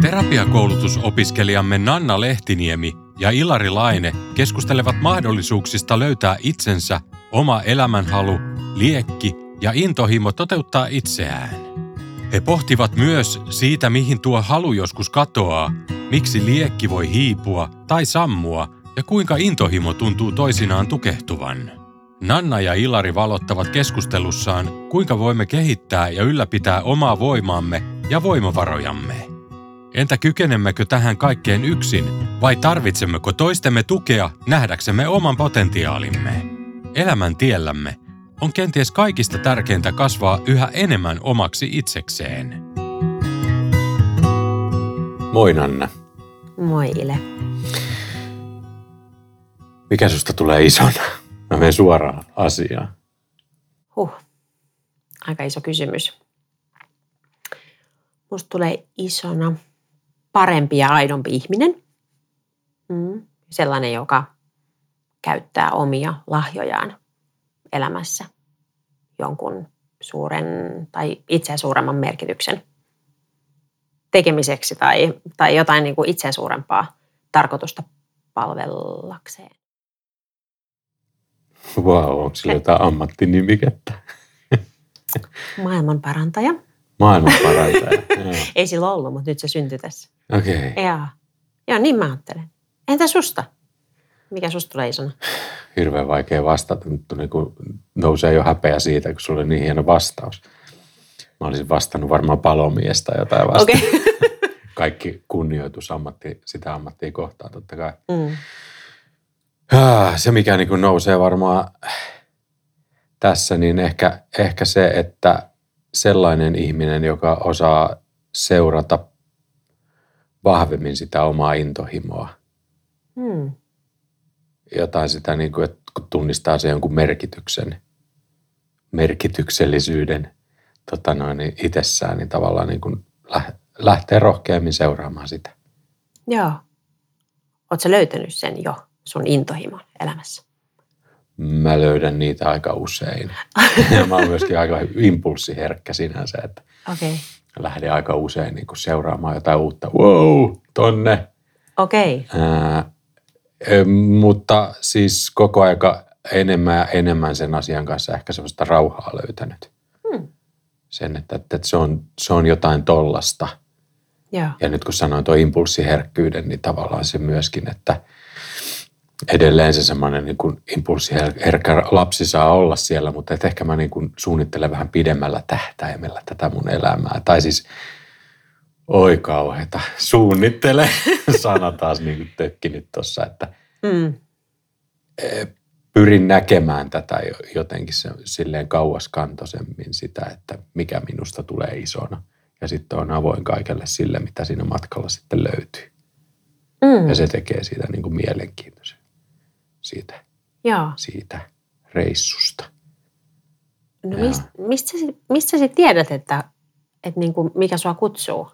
Terapiakoulutusopiskelijamme Nanna Lehtiniemi ja Ilari Laine keskustelevat mahdollisuuksista löytää itsensä, oma elämänhalu, liekki ja intohimo toteuttaa itseään. He pohtivat myös siitä, mihin tuo halu joskus katoaa, miksi liekki voi hiipua tai sammua ja kuinka intohimo tuntuu toisinaan tukehtuvan. Nanna ja Ilari valottavat keskustelussaan, kuinka voimme kehittää ja ylläpitää omaa voimaamme ja voimavarojamme. Entä kykenemmekö tähän kaikkeen yksin vai tarvitsemmeko toistemme tukea nähdäksemme oman potentiaalimme? Elämän tiellämme on kenties kaikista tärkeintä kasvaa yhä enemmän omaksi itsekseen. Moi Nanna. Moi Ile. Mikä susta tulee isona? Mä menen suoraan asiaan. Huh, aika iso kysymys. Musta tulee isona parempi ja aidompi ihminen. Mm. Sellainen, joka käyttää omia lahjojaan elämässä jonkun suuren tai itseä suuremman merkityksen tekemiseksi tai, tai jotain niin kuin itseä suurempaa tarkoitusta palvellakseen. Wow, onko sillä jotain ammattinimikettä? Maailman parantaja. Maailman parantaja. Ei sillä ollut, mutta nyt se syntyi tässä. Okei. Okay. Joo. Joo, niin mä ajattelen. Entä susta? Mikä susta tulee isona? Hirveän vaikea vastata. Nyt niin kun nousee jo häpeä siitä, kun sulla oli niin hieno vastaus. Mä olisin vastannut varmaan palomiestä jotain vasta. Okay. Kaikki kunnioitus ammatti, sitä ammattia kohtaan totta kai. Mm. Se, mikä niin nousee varmaan tässä, niin ehkä, ehkä se, että sellainen ihminen, joka osaa seurata vahvemmin sitä omaa intohimoa. Hmm. Jotain sitä, niin kuin, että kun tunnistaa sen jonkun merkityksen, merkityksellisyyden tota noin, niin itsessään, niin tavallaan niin kuin lähtee rohkeammin seuraamaan sitä. Joo. Oletko löytänyt sen jo, sun intohimon elämässä? Mä löydän niitä aika usein. ja mä oon myöskin aika impulssiherkkä sinänsä, että okay lähden aika usein niin kuin seuraamaan jotain uutta. Wow, tonne. Okei. Okay. mutta siis koko aika enemmän ja enemmän sen asian kanssa ehkä sellaista rauhaa löytänyt. Hmm. Sen, että, että, se, on, se on jotain tollasta. Ja. ja nyt kun sanoin tuo impulssiherkkyyden, niin tavallaan se myöskin, että – edelleen se semmoinen niin kuin impulssiherkkä lapsi saa olla siellä, mutta et ehkä mä niin kuin suunnittelen vähän pidemmällä tähtäimellä tätä mun elämää. Tai siis, oi kauheeta, suunnittele, sana taas niin kuin tökkinyt tuossa, että mm. E, pyrin näkemään tätä jotenkin se, silleen kauaskantoisemmin sitä, että mikä minusta tulee isona. Ja sitten on avoin kaikelle sille, mitä siinä matkalla sitten löytyy. Mm. Ja se tekee siitä niin kuin mielenkiintoisen siitä, Joo. siitä reissusta. No mist, mistä, mistä sä tiedät, että, että niin kuin mikä sua kutsuu?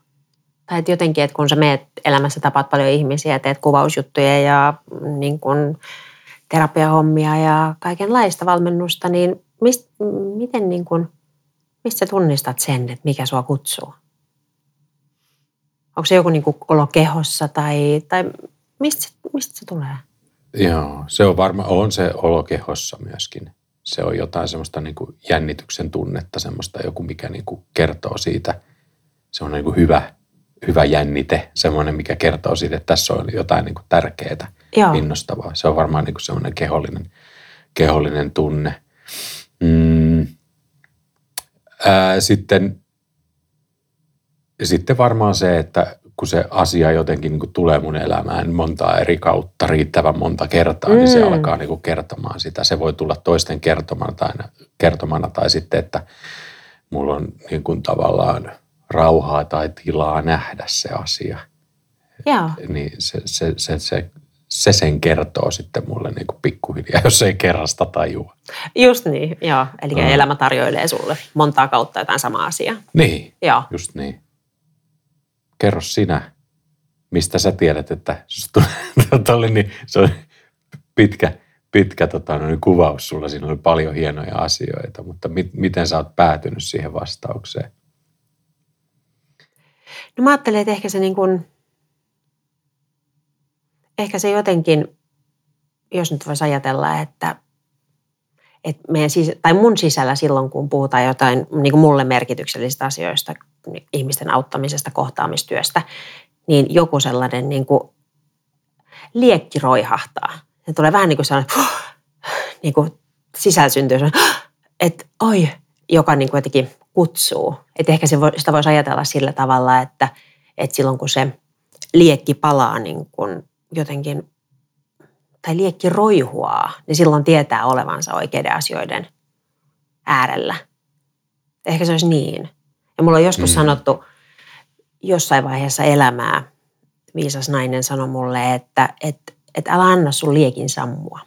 Tai että jotenkin, että kun sä meet elämässä, tapaat paljon ihmisiä, teet kuvausjuttuja ja niin kuin terapiahommia ja kaikenlaista valmennusta, niin mist, miten niin kuin, mistä tunnistat sen, että mikä sua kutsuu? Onko se joku niin kuin olo kehossa tai, tai mistä, mistä se tulee? Joo, se on varmaan, on se olokehossa myöskin. Se on jotain semmoista niin kuin jännityksen tunnetta, semmoista joku, mikä niin kuin kertoo siitä. Se on niin kuin hyvä, hyvä jännite, semmoinen, mikä kertoo siitä, että tässä on jotain niin kuin tärkeää, Joo. innostavaa. Se on varmaan niin kuin semmoinen kehollinen, kehollinen tunne. Mm. Ää, sitten, sitten varmaan se, että kun se asia jotenkin niin kuin tulee mun elämään montaa eri kautta riittävän monta kertaa, mm. niin se mm. alkaa niin kuin kertomaan sitä. Se voi tulla toisten kertomana tai, kertomana tai sitten, että mulla on niin kuin tavallaan rauhaa tai tilaa nähdä se asia. Joo. Niin se, se, se, se, se sen kertoo sitten mulle niin kuin pikkuhiljaa, jos ei kerrasta tajua. Just niin, joo. Eli mm. elämä tarjoilee sulle montaa kautta jotain samaa asiaa. Niin, Joo. just niin. Kerro sinä, mistä sä tiedät, että susta oli niin, se oli pitkä, pitkä tota, no, niin kuvaus sulla. Siinä oli paljon hienoja asioita, mutta mit, miten sä oot päätynyt siihen vastaukseen? No mä ajattelen, että ehkä se niin kuin, ehkä se jotenkin, jos nyt voisi ajatella, että, että meidän tai mun sisällä silloin, kun puhutaan jotain niin kuin mulle merkityksellisistä asioista, ihmisten auttamisesta, kohtaamistyöstä, niin joku sellainen niin kuin liekki roihahtaa. Se tulee vähän niin kuin sellainen, niin kuin sisällä syntyy sellainen, että oi, joka niin kuin jotenkin kutsuu. Että ehkä se voi, sitä voisi ajatella sillä tavalla, että, että silloin kun se liekki palaa niin kuin jotenkin, tai liekki roihuaa, niin silloin tietää olevansa oikeiden asioiden äärellä. Ehkä se olisi niin. Ja mulla on joskus Mm. sanottu jossain vaiheessa elämää, viisas nainen sanoi mulle, että, että, että älä anna sun liekin sammua.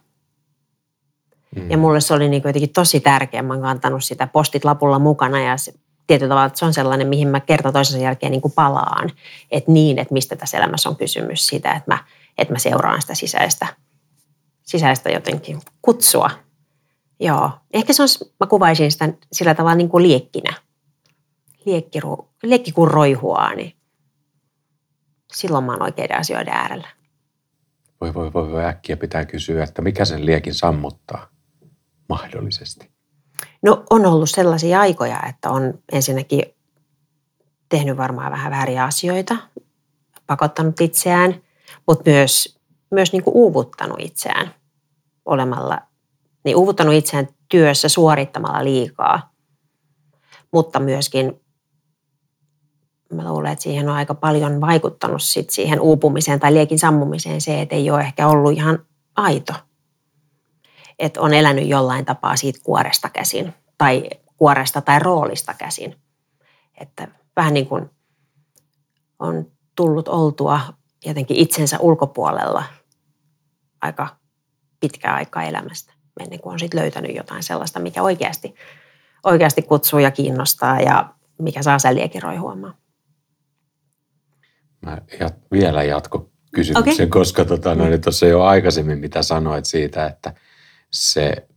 Mm. Ja mulle se oli niin jotenkin tosi tärkeä. Mä oon kantanut sitä postit lapulla mukana ja se, tietyllä tavalla että se on sellainen, mihin mä kerta toisensa jälkeen niin kuin palaan. Että niin, että mistä tässä elämässä on kysymys siitä, että mä, että mä seuraan sitä sisäistä, sisäistä jotenkin kutsua. Joo. Ehkä se on, mä kuvaisin sitä sillä tavalla niin kuin liekkinä. Liekki, liekki kun roihuaa, niin silloin mä oon oikeiden asioiden äärellä. Voi, voi, voi, voi äkkiä pitää kysyä, että mikä sen liekin sammuttaa mahdollisesti. No on ollut sellaisia aikoja, että on ensinnäkin tehnyt varmaan vähän vääriä asioita, pakottanut itseään, mutta myös, myös niin kuin uuvuttanut itseään olemalla, niin uuvuttanut itseään työssä suorittamalla liikaa, mutta myöskin mä luulen, että siihen on aika paljon vaikuttanut sit siihen uupumiseen tai liekin sammumiseen se, että ei ole ehkä ollut ihan aito. Että on elänyt jollain tapaa siitä kuoresta käsin tai kuoresta tai roolista käsin. Että vähän niin kuin on tullut oltua jotenkin itsensä ulkopuolella aika pitkää aikaa elämästä, ennen kuin on sitten löytänyt jotain sellaista, mikä oikeasti, oikeasti kutsuu ja kiinnostaa ja mikä saa sen liekin roihuamaan. Mä jat, vielä jatko kysymyksen, Okei. koska tota, no, niin tuossa jo aikaisemmin mitä sanoit siitä, että se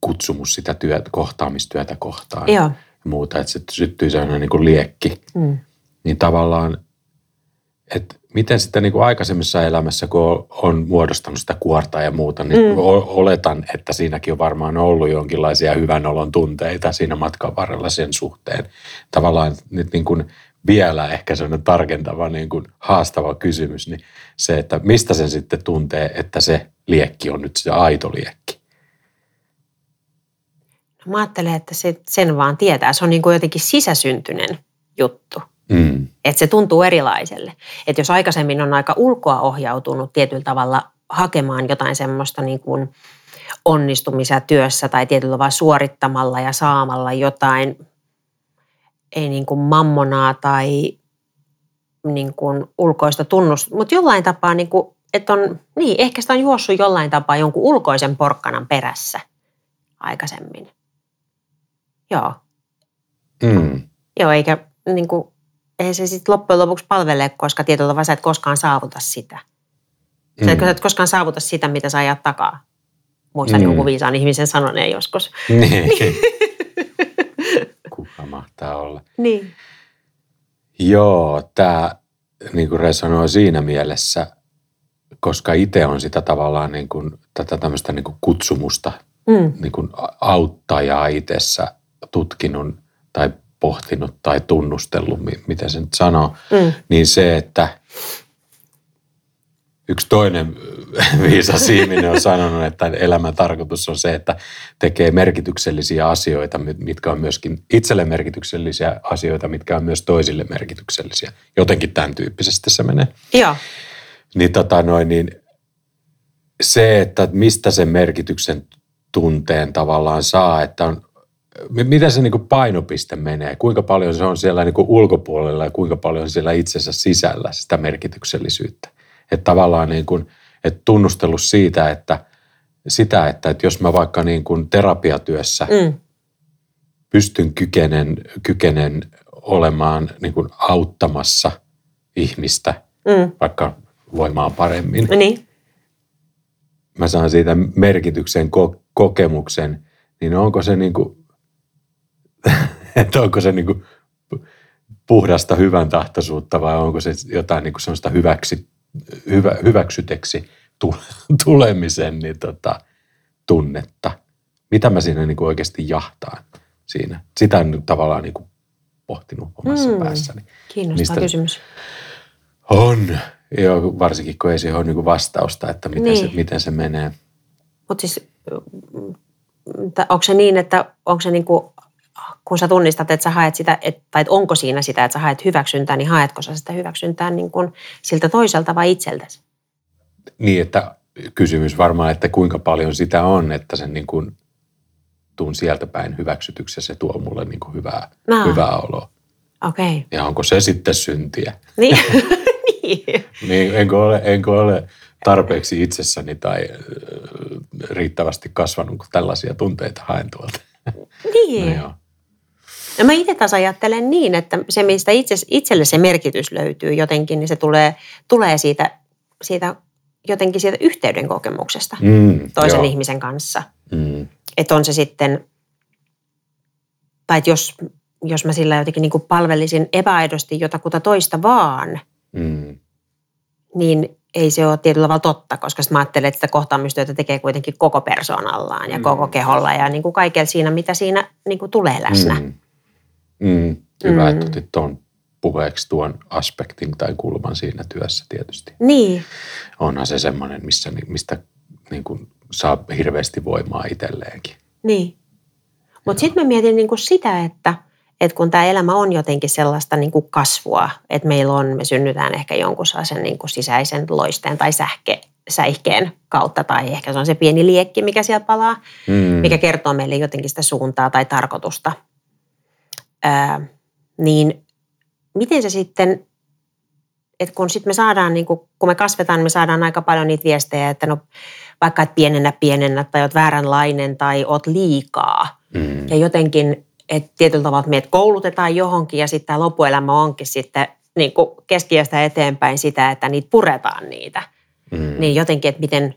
kutsumus sitä työtä, kohtaamistyötä kohtaan Joo. ja muuta, että se syttyy sellainen niin kuin liekki, Mm. niin tavallaan, että miten sitten niin kuin aikaisemmissa elämässä, kun on- muodostanut sitä kuorta ja muuta, niin mm. oletan, että siinäkin on varmaan ollut jonkinlaisia hyvän olon tunteita siinä matkan varrella sen suhteen. Tavallaan nyt niin kuin vielä ehkä sellainen tarkentava, niin kuin haastava kysymys, niin se, että mistä sen sitten tuntee, että se liekki on nyt se aito liekki. Mä ajattelen, että se, sen vaan tietää. Se on niin kuin jotenkin sisäsyntyinen juttu. Mm. Että se tuntuu erilaiselle. Että jos aikaisemmin on aika ulkoa ohjautunut tietyllä tavalla hakemaan jotain semmoista niin kuin onnistumisia työssä tai tietyllä tavalla suorittamalla ja saamalla jotain, ei niin kuin mammonaa tai niin kuin ulkoista tunnusta, mutta jollain tapaa, niin kuin, että on, niin, ehkä sitä on juossut jollain tapaa jonkun ulkoisen porkkanan perässä aikaisemmin. Joo, Mm. Joo, eikä niin kuin, ei se sitten loppujen lopuksi palvele, koska tietyllä tavalla sä et koskaan saavuta sitä. Sä et, Mm. sä et koskaan saavuta sitä, mitä sä ajat takaa. Muistan Mm. mm. jonkun viisaan ihmisen sanoneen joskus. Niin. Kuka mahtaa olla? Niin. Joo, tämä niin kuin resonoi siinä mielessä, koska itse on sitä tavallaan niin kuin, tätä tämmöistä niin kuin kutsumusta, Mm. niin kuin auttajaa itsessä tutkinut tai pohtinut tai tunnustellut, mi- mitä se nyt sanoo, Mm. niin se, että yksi toinen viisas ihminen on sanonut, että elämän tarkoitus on se, että tekee merkityksellisiä asioita, mit- mitkä on myöskin itselle merkityksellisiä asioita, mitkä on myös toisille merkityksellisiä. Jotenkin tämän tyyppisesti se menee. Joo. Niin, tota noin, niin se, että mistä sen merkityksen tunteen tavallaan saa, että on, miten se niin kuin painopiste menee? Kuinka paljon se on siellä niin kuin ulkopuolella ja kuinka paljon siellä itsensä sisällä sitä merkityksellisyyttä? Että tavallaan niin kuin, että tunnustelu siitä, että sitä, että, että jos mä vaikka niin kuin terapiatyössä mm. pystyn kykenen, kykenen olemaan niin kuin auttamassa ihmistä mm. vaikka voimaan paremmin. Niin. Mä saan siitä merkityksen, ko- kokemuksen, niin onko se niin kuin, että onko se niin kuin puhdasta hyvän tahtoisuutta vai onko se jotain niin kuin sellaista hyväksi, hyvä, hyväksyteksi tulemisen niin tota, tunnetta. Mitä mä siinä niin kuin oikeasti jahtaan siinä. Sitä on nyt tavallaan niin kuin pohtinut omassa mm, päässäni. Kiinnostava Mistä kysymys. On. Joo, varsinkin kun ei siihen ole niin vastausta, että miten, niin. se, miten se menee. Mutta siis, onko se niin, että onko se niin kuin, kun sä tunnistat, että sä haet sitä, et, tai että onko siinä sitä, että sä haet hyväksyntää, niin haetko sä sitä hyväksyntää niin kuin siltä toiselta vai itseltäsi? Niin, että kysymys varmaan, että kuinka paljon sitä on, että sen niin kuin tuun sieltä päin hyväksytyksi ja se tuo mulle niin kuin hyvää, no. hyvää oloa. Okei. Okay. Ja onko se sitten syntiä? Niin. niin. niin enkö, ole, enkö ole tarpeeksi itsessäni tai riittävästi kasvanut, kun tällaisia tunteita haen tuolta. Niin. No, joo. No mä itse taas ajattelen niin, että se, mistä itse, itselle se merkitys löytyy jotenkin, niin se tulee, tulee siitä, siitä jotenkin siitä yhteyden kokemuksesta mm, toisen joo. ihmisen kanssa. Mm. Että on se sitten, tai että jos, jos mä sillä jotenkin niin kuin palvelisin epäaidosti jotakuta toista vaan, mm. niin ei se ole tietyllä tavalla totta, koska mä ajattelen, että sitä kohtaamistyötä tekee kuitenkin koko persoonallaan ja mm. koko keholla ja niin kuin kaikella siinä, mitä siinä niin kuin tulee läsnä. Mm. Mm. Hyvä, mm. että otit tuon puheeksi tuon aspektin tai kulman siinä työssä tietysti. Niin. Onhan se semmoinen, missä, mistä niin kuin saa hirveästi voimaa itselleenkin. Niin. Mutta sitten mä mietin niin kuin sitä, että, että kun tämä elämä on jotenkin sellaista niin kuin kasvua, että meillä on, me synnytään ehkä jonkun sellaisen niin kuin sisäisen loisteen tai sähke, säihkeen kautta, tai ehkä se on se pieni liekki, mikä siellä palaa, mm. mikä kertoo meille jotenkin sitä suuntaa tai tarkoitusta. Ää, niin miten se sitten, että kun sitten me saadaan, niin kun, kun me kasvetaan, niin me saadaan aika paljon niitä viestejä, että no vaikka et pienennä pienennä tai oot vääränlainen tai oot liikaa. Mm. Ja jotenkin, että tietyllä tavalla meidät koulutetaan johonkin ja sitten tämä loppuelämä onkin sitten niin keskiöstä eteenpäin sitä, että niitä puretaan niitä. Mm. Niin jotenkin, että miten,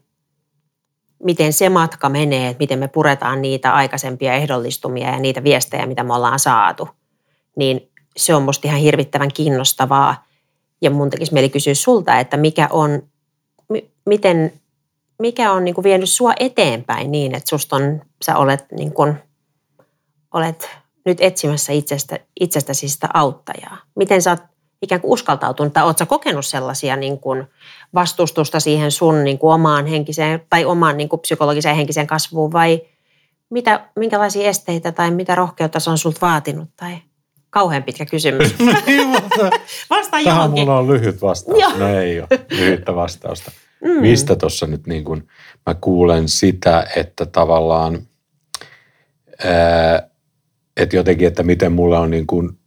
miten se matka menee, että miten me puretaan niitä aikaisempia ehdollistumia ja niitä viestejä, mitä me ollaan saatu. Niin se on musta ihan hirvittävän kiinnostavaa. Ja mun tekisi mieli kysyä sulta, että mikä on, miten, mikä on niin kuin vienyt sua eteenpäin niin, että susta on, sä olet, niin kuin, olet nyt etsimässä itsestä, itsestäsi sitä auttajaa. Miten sä oot ikään kuin uskaltautunut, tai ootko kokenut sellaisia niin kuin vastustusta siihen sun niin kuin omaan henkiseen tai omaan niin kuin psykologiseen henkiseen kasvuun, vai mitä, minkälaisia esteitä tai mitä rohkeutta se on sulta vaatinut? Tai kauhean pitkä kysymys. niin, mutta Vastaan tähän johonkin. mulla on lyhyt vastaus. Joo. No ei ole lyhyttä vastausta. Mm. Mistä tuossa nyt niin kuin, mä kuulen sitä, että tavallaan, ää, että jotenkin, että miten mulla on niin kuin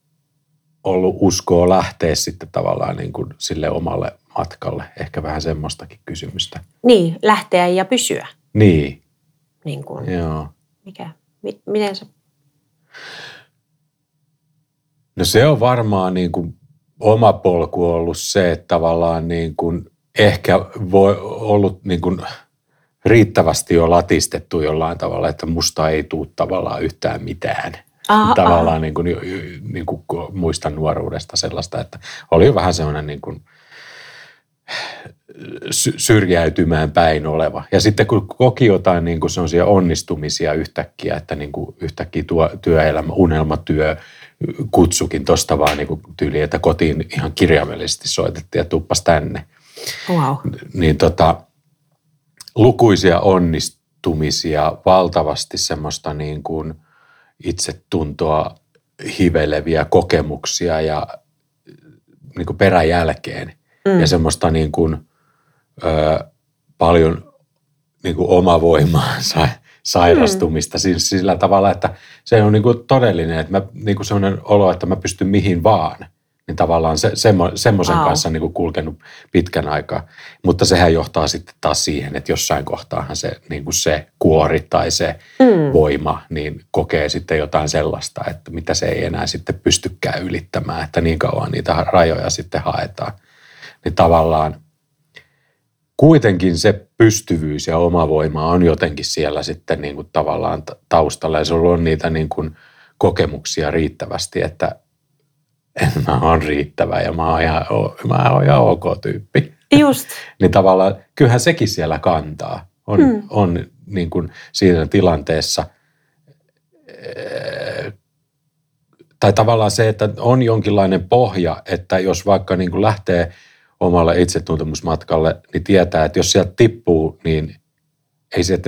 ollut uskoa lähteä sitten tavallaan niin kuin sille omalle matkalle. Ehkä vähän semmoistakin kysymystä. Niin, lähteä ja pysyä. Niin. Niin kuin, Joo. Mikä, mi, miten se No se on varmaan niin kuin oma polku ollut se, että tavallaan niin kuin ehkä voi ollut niin kuin riittävästi jo latistettu jollain tavalla, että musta ei tule tavallaan yhtään mitään. Aha, tavallaan aha. Niin kuin, niin kuin muistan nuoruudesta sellaista, että oli jo vähän semmoinen niin kuin syrjäytymään päin oleva. Ja sitten kun koki jotain niin kuin sellaisia onnistumisia yhtäkkiä, että niin kuin yhtäkkiä tuo työelämä, unelmatyö, kutsukin tuosta vaan niin tyyliin, että kotiin ihan kirjaimellisesti soitettiin ja tuppas tänne. Wow. Niin tota, lukuisia onnistumisia, valtavasti semmoista niin kuin itsetuntoa hiveleviä kokemuksia ja niin kuin peräjälkeen. Mm. Ja semmoista niin kuin, ö, paljon niin kuin omavoimaa sai, sairastumista mm. sillä tavalla, että se on niin kuin todellinen, että mä, niin kuin sellainen olo, että mä pystyn mihin vaan. Niin tavallaan se, semmo, semmoisen wow. kanssa niin kuin kulkenut pitkän aikaa. Mutta sehän johtaa sitten taas siihen, että jossain kohtaahan se, niin kuin se kuori tai se mm. voima, niin kokee sitten jotain sellaista, että mitä se ei enää sitten pystykään ylittämään, että niin kauan niitä rajoja sitten haetaan. Niin tavallaan – kuitenkin se pystyvyys ja oma voima on jotenkin siellä sitten niin kuin tavallaan taustalla ja sulla on niitä niin kuin kokemuksia riittävästi, että mä oon riittävä ja mä oon ihan, mä oon ihan ok tyyppi. Just. niin tavallaan kyllähän sekin siellä kantaa. On, hmm. on niin kuin siinä tilanteessa, tai tavallaan se, että on jonkinlainen pohja, että jos vaikka niin kuin lähtee – omalle itsetuntemusmatkalle, niin tietää, että jos sieltä tippuu, niin ei se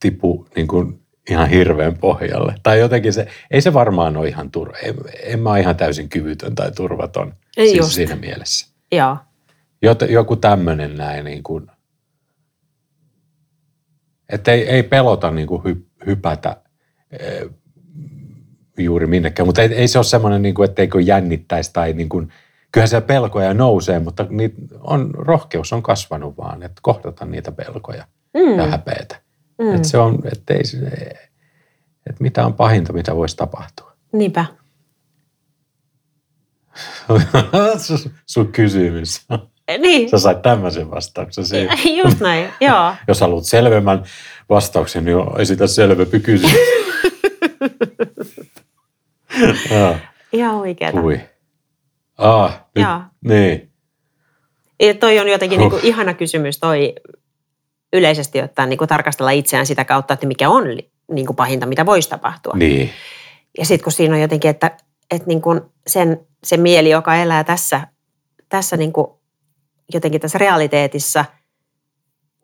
tipu niin kuin ihan hirveän pohjalle. Tai jotenkin se, ei se varmaan ole ihan turva. En, en mä ole ihan täysin kyvytön tai turvaton ei siis siinä mielessä. Joo. Jot, joku tämmöinen näin niin kuin, että ei, ei pelota niin kuin hy, hypätä e, juuri minnekään, mutta ei, ei se ole semmoinen, niin kuin, etteikö jännittäisi tai niin kuin, kyllähän se pelkoja nousee, mutta niitä on, rohkeus on kasvanut vaan, että kohdata niitä pelkoja mm. ja häpeitä. Mm. Että se on, että ei, että mitä on pahinta, mitä voisi tapahtua. Niinpä. sun kysymys. Niin. Sä sait tämmöisen vastauksen siihen. Just näin, joo. Jos haluat selvemmän vastauksen, niin esitä selvempi kysymys. Ihan oikeeta. Ui. Ah, nyt, Joo. niin. Ja toi on jotenkin huh. niin ihana kysymys toi yleisesti ottaen niin kuin tarkastella itseään sitä kautta, että mikä on niin kuin pahinta, mitä voisi tapahtua. Niin. Ja sitten kun siinä on jotenkin, että, että niin kuin sen, se mieli, joka elää tässä, tässä niin kuin jotenkin tässä realiteetissa,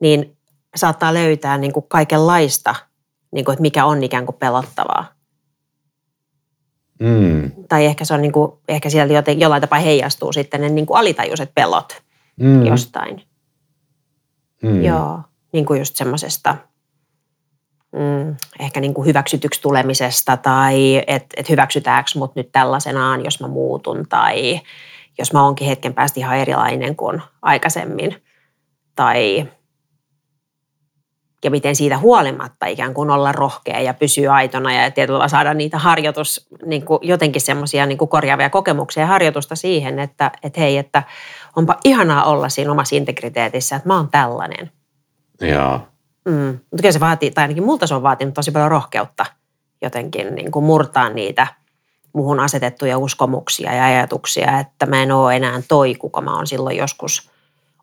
niin saattaa löytää niin kuin kaikenlaista, niin kuin, että mikä on ikään kuin pelottavaa. Mm. Tai ehkä se on niin kuin, ehkä sieltä joten, jollain tapaa heijastuu sitten ne niin kuin alitajuiset pelot mm. jostain. Mm. Joo, niin kuin just semmoisesta mm, ehkä niin kuin hyväksytyksi tulemisesta tai että et hyväksytäänkö mut nyt tällaisenaan, jos mä muutun tai jos mä oonkin hetken päästä ihan erilainen kuin aikaisemmin. Tai ja miten siitä huolimatta ikään kuin olla rohkea ja pysyä aitona ja tietyllä saada niitä harjoitus, niin kuin jotenkin semmoisia niin korjaavia kokemuksia ja harjoitusta siihen, että, että hei, että onpa ihanaa olla siinä omassa integriteetissä, että mä oon tällainen. Joo. Mm. Mutta kyllä se vaatii, tai ainakin multa se on vaatinut tosi paljon rohkeutta jotenkin niin kuin murtaa niitä muhun asetettuja uskomuksia ja ajatuksia, että mä en ole enää toi, kuka mä oon silloin joskus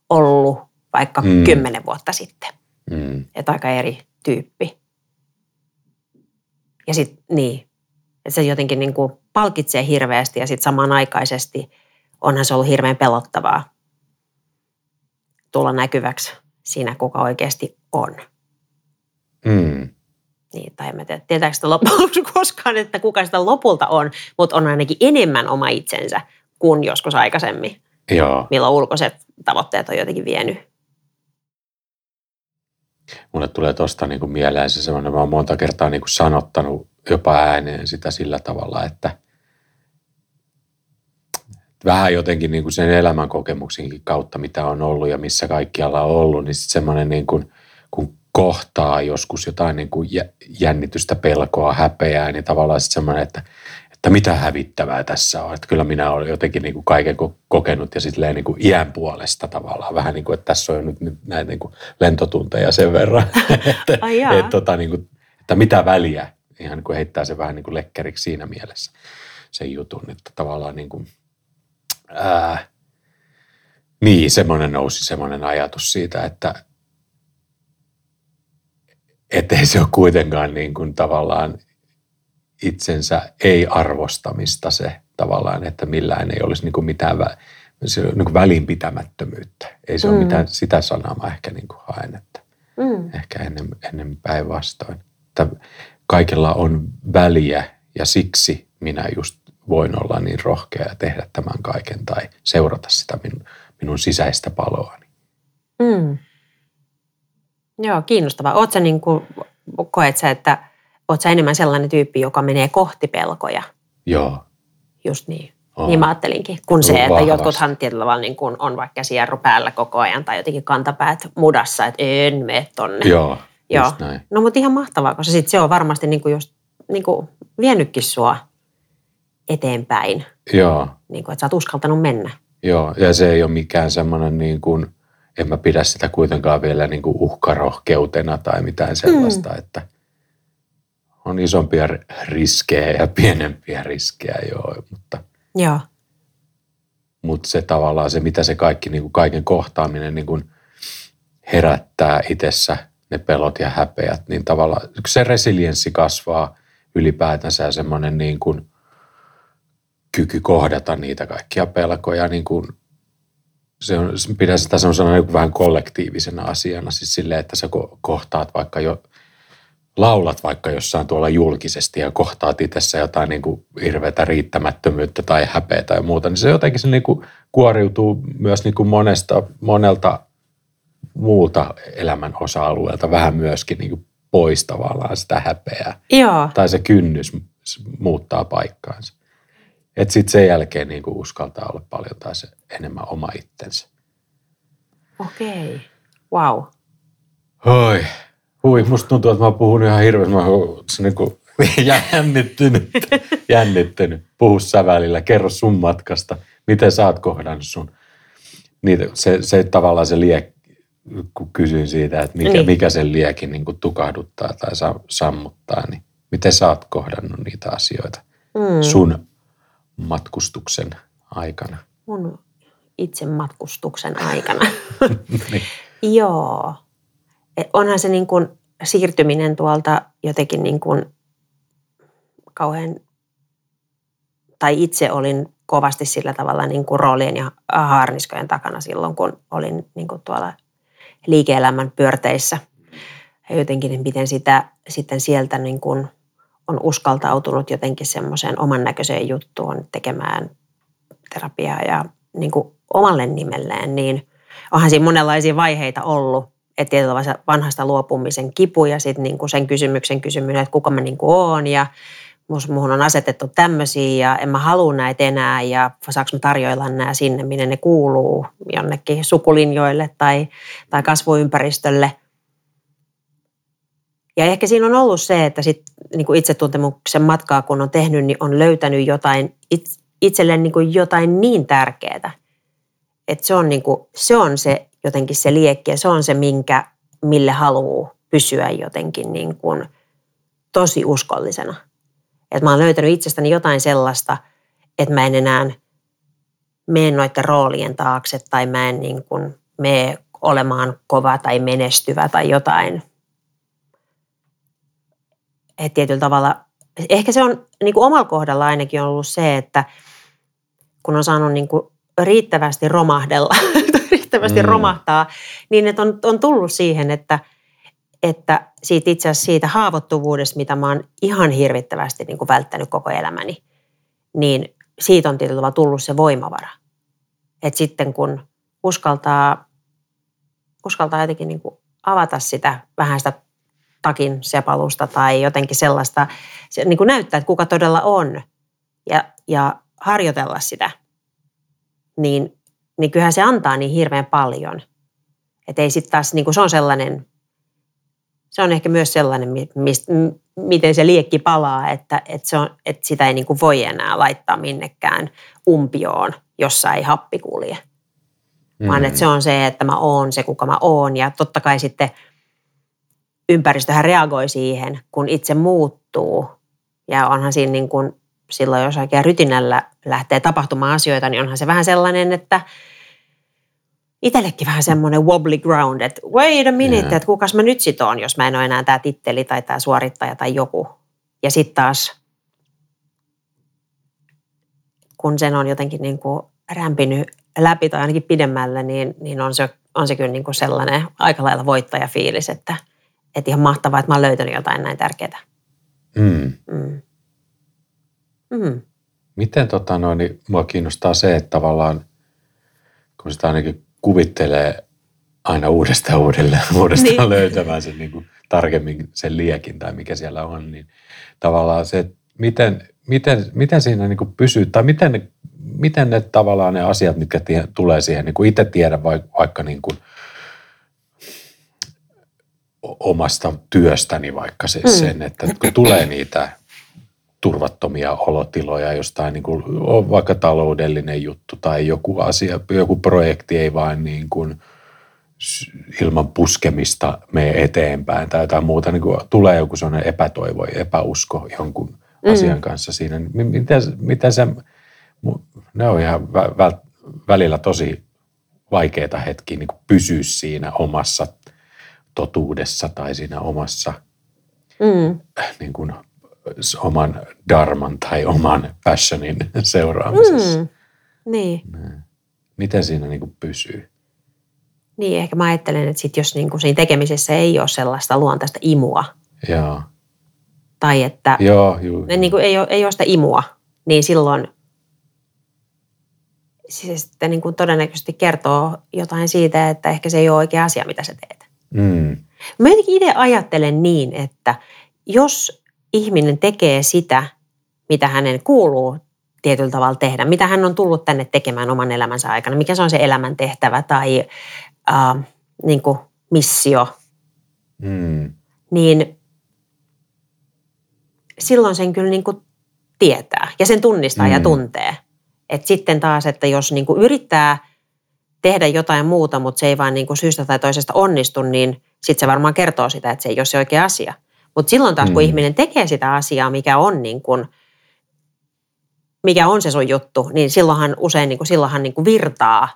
ollut vaikka mm. kymmenen vuotta sitten. Mm. Että aika eri tyyppi. Ja sitten niin, että se jotenkin niin kuin palkitsee hirveästi ja sitten samanaikaisesti onhan se ollut hirveän pelottavaa tulla näkyväksi siinä, kuka oikeasti on. Mm. Niin, tai en mä tiedä, tietääkö sitä loppujen koskaan, että kuka sitä lopulta on, mutta on ainakin enemmän oma itsensä kuin joskus aikaisemmin. Joo. Milloin ulkoiset tavoitteet on jotenkin vienyt mulle tulee tuosta niin kuin mieleen se semmoinen, mä oon monta kertaa niin kuin sanottanut jopa ääneen sitä sillä tavalla, että vähän jotenkin niin kuin sen elämän kokemuksinkin kautta, mitä on ollut ja missä kaikkialla on ollut, niin sitten semmoinen niin kuin, kun kohtaa joskus jotain niin kuin jännitystä, pelkoa, häpeää, niin tavallaan sitten semmoinen, että että mitä hävittävää tässä on. Että kyllä minä olen jotenkin niin kuin kaiken kokenut ja sitten niin kuin iän puolesta tavallaan. Vähän niin kuin, että tässä on jo nyt, nyt näitä niin kuin lentotunteja sen verran. että, et, tota, niin kuin, että mitä väliä. Ihan niin kuin heittää se vähän niin kuin lekkeriksi siinä mielessä sen jutun. Että tavallaan niin kuin, ää, niin, semmoinen nousi semmoinen ajatus siitä, että ei se ole kuitenkaan niin kuin tavallaan itsensä ei-arvostamista se tavallaan, että millään ei olisi niin kuin mitään vä, se niin kuin välinpitämättömyyttä. Ei se mm. ole mitään, sitä sanaa mä ehkä niin kuin haen, että mm. ehkä ennen, ennen päinvastoin. Että kaikella on väliä ja siksi minä just voin olla niin rohkea ja tehdä tämän kaiken tai seurata sitä minun, minun sisäistä paloani. Mm. Joo, kiinnostavaa. Oletko niin kuin koet sä, että oot sä enemmän sellainen tyyppi, joka menee kohti pelkoja? Joo. Just niin. Oh. Niin mä ajattelinkin, kun se, että jotkuthan tietyllä tavalla niin kun on vaikka käsijarru päällä koko ajan tai jotenkin kantapäät mudassa, että en mene tonne. Joo, Joo. Näin. No mutta ihan mahtavaa, koska sit se on varmasti niin kuin just niin kuin vienytkin sua eteenpäin. Joo. Niin kuin, että sä oot uskaltanut mennä. Joo, ja se ei ole mikään semmoinen niin kuin, en mä pidä sitä kuitenkaan vielä niin kuin uhkarohkeutena tai mitään sellaista, mm. että on isompia riskejä ja pienempiä riskejä, joo, mutta, joo. mutta se tavallaan se, mitä se kaikki, niin kuin kaiken kohtaaminen niin kuin herättää itsessä, ne pelot ja häpeät, niin tavallaan se resilienssi kasvaa ylipäätänsä ja semmoinen niin kuin kyky kohdata niitä kaikkia pelkoja niin kuin se on, pidän sitä semmoisena niin vähän kollektiivisena asiana, siis silleen, että sä kohtaat vaikka jo, laulat vaikka jossain tuolla julkisesti ja kohtaat itsessä jotain niin kuin hirveätä riittämättömyyttä tai häpeä tai muuta, niin se jotenkin se niin kuin kuoriutuu myös niin kuin monesta, monelta muulta elämän osa-alueelta vähän myöskin niin kuin pois tavallaan sitä häpeää. Joo. Tai se kynnys muuttaa paikkaansa. Että sitten sen jälkeen niin kuin uskaltaa olla paljon taas enemmän oma itsensä. Okei, okay. wow. Oi, hui, musta tuntuu, että mä puhun ihan hirveästi. Mä oon niin kuin jännittynyt, jännittynyt. Puhu sä välillä, kerro sun matkasta. Miten sä oot kohdannut sun? Niitä, se, se tavallaan se liek, kun kysyin siitä, että mikä, niin. mikä sen liekin niin kuin tukahduttaa tai sammuttaa, niin miten sä oot kohdannut niitä asioita mm. sun matkustuksen aikana? Mun itse matkustuksen aikana. niin. Joo. E, onhan se niin kuin siirtyminen tuolta jotenkin niin kuin kauhean, tai itse olin kovasti sillä tavalla niin kuin roolien ja haarniskojen takana silloin, kun olin niin kuin tuolla liike-elämän pyörteissä. Ja jotenkin miten sitä sitten sieltä niin kuin – on uskaltautunut jotenkin semmoiseen oman näköiseen juttuun tekemään terapiaa ja niin kuin omalle nimelleen, niin onhan siinä monenlaisia vaiheita ollut. Että tietyllä vanhasta luopumisen kipu ja sitten niin kuin sen kysymyksen kysymys, että kuka mä niin kuin oon ja muuhun on asetettu tämmöisiä ja en mä halua näitä enää ja saanko mä tarjoilla nämä sinne, minne ne kuuluu, jonnekin sukulinjoille tai, tai kasvuympäristölle. Ja ehkä siinä on ollut se, että sit, niin kuin itsetuntemuksen matkaa kun on tehnyt, niin on löytänyt jotain, itselleen niin jotain niin tärkeää. Että se on, niin kuin, se on se jotenkin se liekki ja se on se, minkä, mille haluaa pysyä jotenkin niin kuin tosi uskollisena. Että mä oon löytänyt itsestäni jotain sellaista, että mä en enää mene noiden roolien taakse tai mä en niin kuin mene olemaan kova tai menestyvä tai jotain että tietyllä tavalla, ehkä se on niin kuin omalla kohdalla ainakin ollut se, että kun on saanut niin kuin riittävästi romahdella, riittävästi mm. romahtaa, niin että on, on tullut siihen, että, että siitä itse asiassa siitä haavoittuvuudesta, mitä mä oon ihan hirvittävästi niin kuin välttänyt koko elämäni, niin siitä on tietyllä tavalla tullut se voimavara. Että sitten kun uskaltaa, uskaltaa jotenkin niin kuin avata sitä vähän sitä takin sepalusta tai jotenkin sellaista, se niin kuin näyttää, että kuka todella on ja, ja harjoitella sitä, niin, niin kyllähän se antaa niin hirveän paljon. Että ei sitten taas, niin kuin se on sellainen, se on ehkä myös sellainen, mist, miten se liekki palaa, että, että, se on, että sitä ei niin kuin voi enää laittaa minnekään umpioon, jossa ei happi kulje. Mm. Vaan että se on se, että mä oon se, kuka mä oon. Ja totta kai sitten – ympäristöhän reagoi siihen, kun itse muuttuu. Ja onhan siinä niin kuin silloin, jos oikein rytinällä lähtee tapahtumaan asioita, niin onhan se vähän sellainen, että itsellekin vähän semmoinen wobbly ground, että wait a minute, yeah. että kukas mä nyt sit on, jos mä en ole enää tämä titteli tai tämä suorittaja tai joku. Ja sitten taas, kun sen on jotenkin niin kuin rämpinyt läpi tai ainakin pidemmälle, niin, niin on, se, on se kyllä niin kuin sellainen aika lailla voittajafiilis, että – että ihan mahtavaa, että mä oon löytänyt jotain näin tärkeää. Mm. Mm. Mm. Miten tota noin, niin mua kiinnostaa se, että tavallaan kun sitä ainakin kuvittelee aina uudestaan uudelleen, uudestaan niin. löytämään sen niin kuin tarkemmin sen liekin tai mikä siellä on, niin tavallaan se, että miten, miten, miten siinä niin kuin pysyy, tai miten, miten ne tavallaan ne asiat, mitkä tie, tulee siihen, niin kuin itse tiedä vaikka, vaikka niin kuin omasta työstäni vaikka se, mm. sen, että kun tulee niitä turvattomia olotiloja jostain, niin kuin, on vaikka taloudellinen juttu tai joku asia, joku projekti ei vain niin kuin ilman puskemista mene eteenpäin tai jotain muuta, niin kuin tulee joku sellainen epätoivo ja epäusko jonkun mm. asian kanssa siinä. Niin miten, miten se, ne on ihan vä, vä, välillä tosi vaikeita hetkiä niin pysyä siinä omassa totuudessa tai siinä omassa mm. niin kuin, oman darman tai oman passionin seuraamisessa. Mm. Niin. Miten siinä niin kuin pysyy? Niin, ehkä mä ajattelen, että sit jos niin kuin siinä tekemisessä ei ole sellaista luontaista imua. Joo. Tai että Joo, juu. Niin kuin ei, ole, ei ole sitä imua, niin silloin se sitten niin kuin todennäköisesti kertoo jotain siitä, että ehkä se ei ole oikea asia, mitä sä teet. Mm. Mä jotenkin itse ajattelen niin, että jos ihminen tekee sitä, mitä hänen kuuluu tietyllä tavalla tehdä, mitä hän on tullut tänne tekemään oman elämänsä aikana, mikä se on se elämän tehtävä tai äh, niin kuin missio, mm. niin silloin sen kyllä niin kuin tietää ja sen tunnistaa mm. ja tuntee. Et sitten taas, että jos niin kuin yrittää tehdä jotain muuta, mutta se ei vaan niin kuin syystä tai toisesta onnistu, niin sitten se varmaan kertoo sitä, että se ei ole se oikea asia. Mutta silloin taas, kun mm. ihminen tekee sitä asiaa, mikä on, niin kuin, mikä on se sun juttu, niin silloinhan usein niin kuin, silloinhan niin kuin virtaa,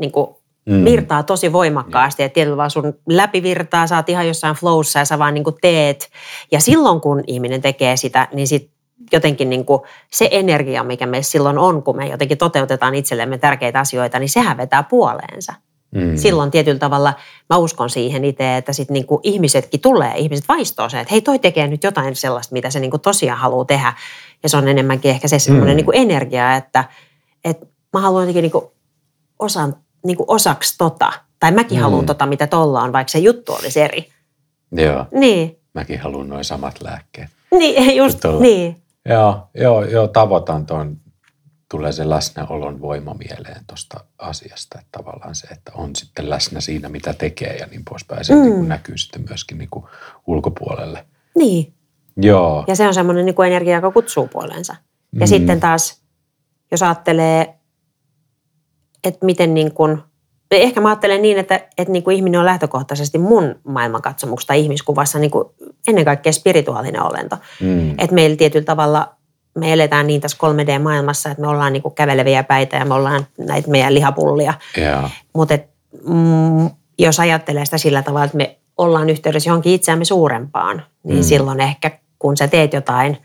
niin kuin, mm. virtaa tosi voimakkaasti. Ja tietyllä vaan sun läpivirtaa, sä oot ihan jossain flowssa ja sä vaan niin kuin teet. Ja silloin, kun ihminen tekee sitä, niin sit jotenkin niin kuin se energia, mikä meissä silloin on, kun me jotenkin toteutetaan itsellemme tärkeitä asioita, niin sehän vetää puoleensa. Mm. Silloin tietyllä tavalla mä uskon siihen itse, että sit niinku ihmisetkin tulee, ihmiset vaistoo sen, että hei toi tekee nyt jotain sellaista, mitä se niinku tosiaan haluaa tehdä. Ja se on enemmänkin ehkä se semmoinen mm. niinku energia, että, että mä haluan jotenkin niinku osan, niinku osaksi tota. Tai mäkin mm. haluan tota, mitä tolla on, vaikka se juttu olisi eri. Joo. Niin. Mäkin haluan noin samat lääkkeet. Niin, just niin. Joo, joo, joo tavoitan tuon tulee se läsnäolon voima mieleen tuosta asiasta, että tavallaan se, että on sitten läsnä siinä, mitä tekee ja niin poispäin. Se mm. niin kuin näkyy sitten myöskin niin kuin ulkopuolelle. Niin. Joo. Ja se on semmoinen niin kuin energia, joka kutsuu puoleensa. Ja mm. sitten taas, jos ajattelee, että miten niin kuin, ehkä mä ajattelen niin, että, että niin kuin ihminen on lähtökohtaisesti mun maailmankatsomuksesta tai ihmiskuvassa niin kuin ennen kaikkea spirituaalinen olento. Mm. Että meillä tietyllä tavalla me eletään niin tässä 3D-maailmassa, että me ollaan niin kuin käveleviä päitä ja me ollaan näitä meidän lihapullia. Yeah. Mutta mm, jos ajattelee sitä sillä tavalla, että me ollaan yhteydessä johonkin itseämme suurempaan, niin mm. silloin ehkä kun sä teet jotain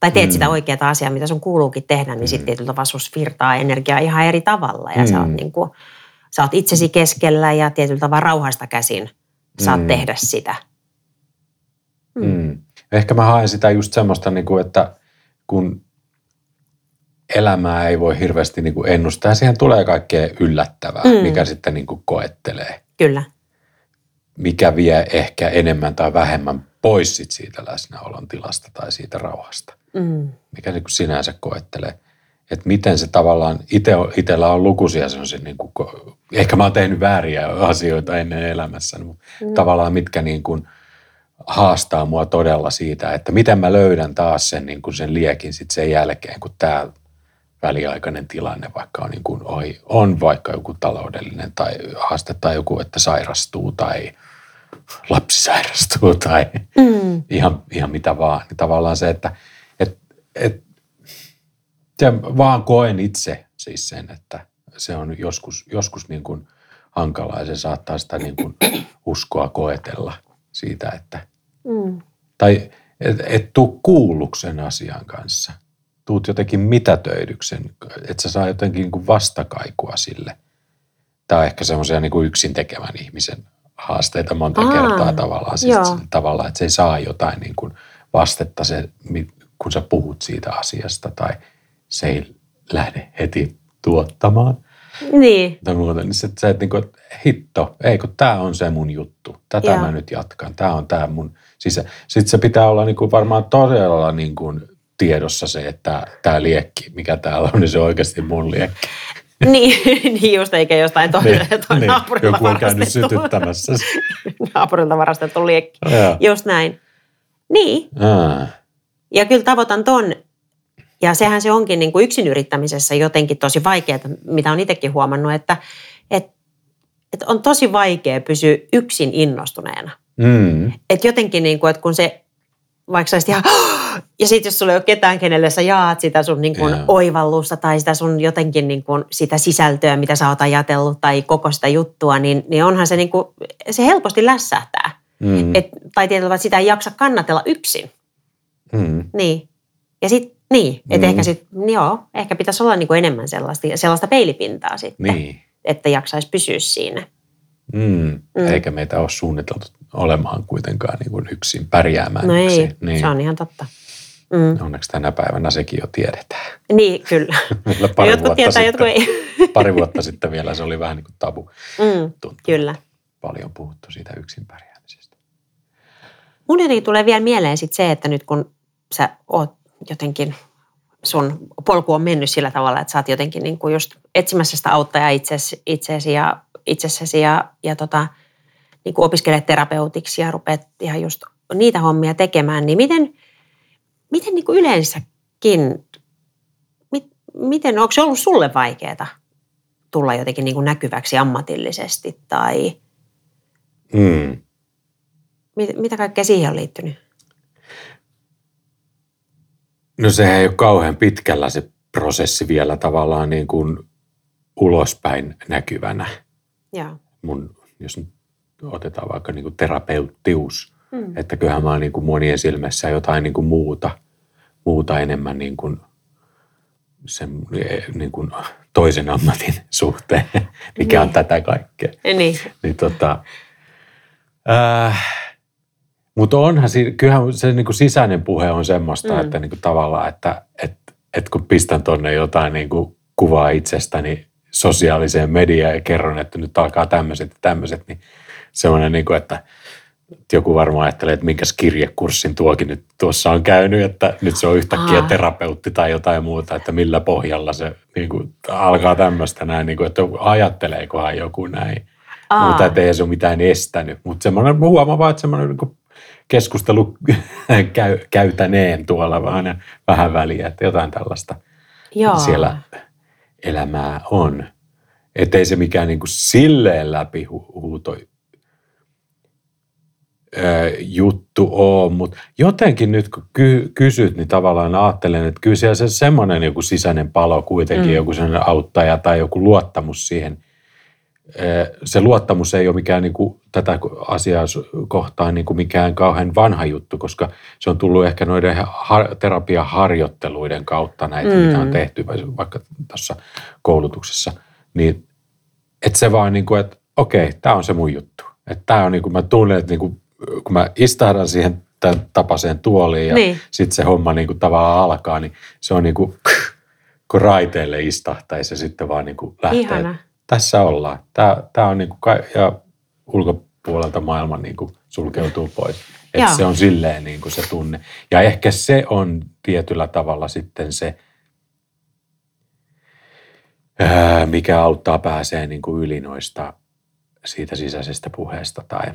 tai teet mm. sitä oikeaa asiaa, mitä sun kuuluukin tehdä, niin mm. sitten tietyllä tavalla virtaa energiaa ihan eri tavalla ja mm. sä, oot niin kuin, sä oot itsesi keskellä ja tietyllä tavalla rauhasta käsin saat mm. tehdä sitä. Mm. Mm. Ehkä mä haen sitä just semmoista, niin kuin, että kun elämää ei voi hirveästi niin kuin ennustaa. Ja siihen tulee kaikkea yllättävää, mm. mikä sitten niin kuin koettelee. Kyllä. Mikä vie ehkä enemmän tai vähemmän pois sit siitä läsnäolon tilasta tai siitä rauhasta. Mm. Mikä niin kuin sinänsä koettelee. Että miten se tavallaan, ite, itsellä on lukuisia sellaisia, niin kuin, ehkä mä oon tehnyt vääriä asioita ennen elämässä, mutta mm. tavallaan mitkä niin kuin – haastaa mua todella siitä, että miten mä löydän taas sen, niin kuin sen liekin sit sen jälkeen, kun tämä väliaikainen tilanne vaikka on, niin kuin, oi, on vaikka joku taloudellinen tai haaste tai joku, että sairastuu tai lapsi sairastuu tai mm. ihan, ihan mitä vaan. Niin tavallaan se, että et, et, se vaan koen itse siis sen, että se on joskus, joskus niin kuin hankalaa ja se saattaa sitä niin kuin uskoa koetella siitä, että mm. tai et, et tuu kuulluksi sen asian kanssa. Tuut jotenkin mitätöidyksen, että sä saa jotenkin niin kuin vastakaikua sille. Tämä on ehkä semmoisia niin kuin yksin tekevän ihmisen haasteita monta Aa, kertaa tavallaan. Siis tavallaan, että se ei saa jotain niin kuin vastetta, se, kun sä puhut siitä asiasta tai se ei lähde heti tuottamaan. Niin. Tai muuta, niin sit sä et niin kuin, hitto, ei kun tää on se mun juttu. Tätä Joo. mä nyt jatkan. Tää on tää mun sisä. Sitten se pitää olla niin kuin varmaan todella niin kuin tiedossa se, että tämä liekki, mikä täällä on, niin se on oikeasti mun liekki. niin, niin just eikä jostain toiselle niin, niin, naapurilta Joku on käynyt sytyttämässä. naapurilta varastettu liekki. Joo. Just näin. Niin, Aa, ja kyllä tavoitan ton. Ja sehän se onkin niin kuin yksin yrittämisessä jotenkin tosi vaikeaa, mitä on itsekin huomannut, että, että, että on tosi vaikea pysyä yksin innostuneena. mm, Että jotenkin niin kuin, että kun se, vaikka sä ihan, ja sitten jos sulla ei ole ketään, kenelle sä jaat sitä sun niin kuin Joo. oivallusta tai sitä sun jotenkin niin kuin sitä sisältöä, mitä sä oot ajatellut tai koko sitä juttua, niin, niin onhan se niin kuin, se helposti lässähtää. mm, Et, tai tietyllä tavalla sitä ei jaksa kannatella yksin. mm, Niin. Ja sitten, niin, että Mm. ehkä sit, joo, ehkä pitäisi olla niin kuin enemmän sellaista, sellaista peilipintaa sitten, niin. että jaksaisi pysyä siinä. Mm. Mm. Eikä meitä ole suunniteltu olemaan kuitenkaan niin kuin yksin pärjäämään No ei. Niin. se on ihan totta. Mm. Onneksi tänä päivänä sekin jo tiedetään. Niin, kyllä. Meillä pari, jotkut vuotta tietää, sitten, ei. pari vuotta sitten vielä se oli vähän niin kuin tabu. Mm, Tuntuu. kyllä. Paljon puhuttu siitä yksin pärjäämisestä. Mun jotenkin tulee vielä mieleen sit se, että nyt kun sä oot jotenkin, sun polku on mennyt sillä tavalla, että sä oot jotenkin niin kuin just etsimässä sitä auttajaa itseesi, itseesi ja itsessäsi ja, ja tota, niin kuin opiskelet terapeutiksi ja rupeat ihan just niitä hommia tekemään, niin miten, miten niin kuin yleensäkin, mit, miten, onko se ollut sulle vaikeaa tulla jotenkin niin kuin näkyväksi ammatillisesti tai Mm. mit, mitä kaikkea siihen on liittynyt? No sehän ei ole kauhean pitkällä se prosessi vielä tavallaan niin kuin ulospäin näkyvänä. Joo. Mun, jos nyt otetaan vaikka niin kuin terapeuttius, Mm. että kyllähän mä oon niin kuin monien silmissä jotain niin kuin muuta, muuta enemmän niin kuin sen niin kuin toisen ammatin suhteen, mikä on Niin. tätä kaikkea. Niin. Niin tota, äh, mutta onhan, kyllähän se niin kuin sisäinen puhe on semmoista, Mm. että niin kuin tavallaan, että et, et kun pistän tonne jotain niin kuin kuvaa itsestäni sosiaaliseen mediaan ja kerron, että nyt alkaa tämmöiset ja tämmöiset, niin semmoinen, niin kuin, että joku varmaan ajattelee, että minkäs kirjekurssin tuokin nyt tuossa on käynyt, että nyt se on yhtäkkiä Aa. terapeutti tai jotain muuta, että millä pohjalla se niin kuin, alkaa tämmöistä näin, niin kuin, että ajatteleekohan joku näin. Aa. Mutta että ei se ole mitään estänyt. Mutta semmoinen, huomaa vaan, että semmoinen niin keskustelu käy, käytäneen tuolla vähän, vähän väliä, että jotain tällaista Joo. siellä elämää on. Että ei se mikään niin kuin silleen läpi hu- huuto ö, juttu ole, mutta jotenkin nyt kun ky- kysyt, niin tavallaan ajattelen, että kyllä siellä se semmoinen joku sisäinen palo kuitenkin, mm. joku sellainen auttaja tai joku luottamus siihen. Ö, Se luottamus ei ole mikään niin kuin, tätä asiaa kohtaan niin kuin mikään kauhean vanha juttu, koska se on tullut ehkä noiden har- terapiaharjoitteluiden kautta näitä, mm. mitä on tehty vaikka tuossa koulutuksessa. Niin, että se vaan niin kuin, että okei, tämä on se mun juttu. Että tämä on niin kuin, mä tunnen, että niin kuin, kun mä istahdan siihen tämän tapaiseen tuoliin ja Niin. sitten se homma niin kuin tavallaan alkaa, niin se on niin kuin, kun raiteelle istahtaisi ja sitten vaan niin kuin lähtee. Ihana. Tässä ollaan. Tämä, tämä on niin kuin, ka- ja ulkopuolelta maailma niin kuin sulkeutuu pois. Että se on silleen niin kuin se tunne. Ja ehkä se on tietyllä tavalla sitten se, ää, mikä auttaa pääsee niin kuin yli noista siitä sisäisestä puheesta tai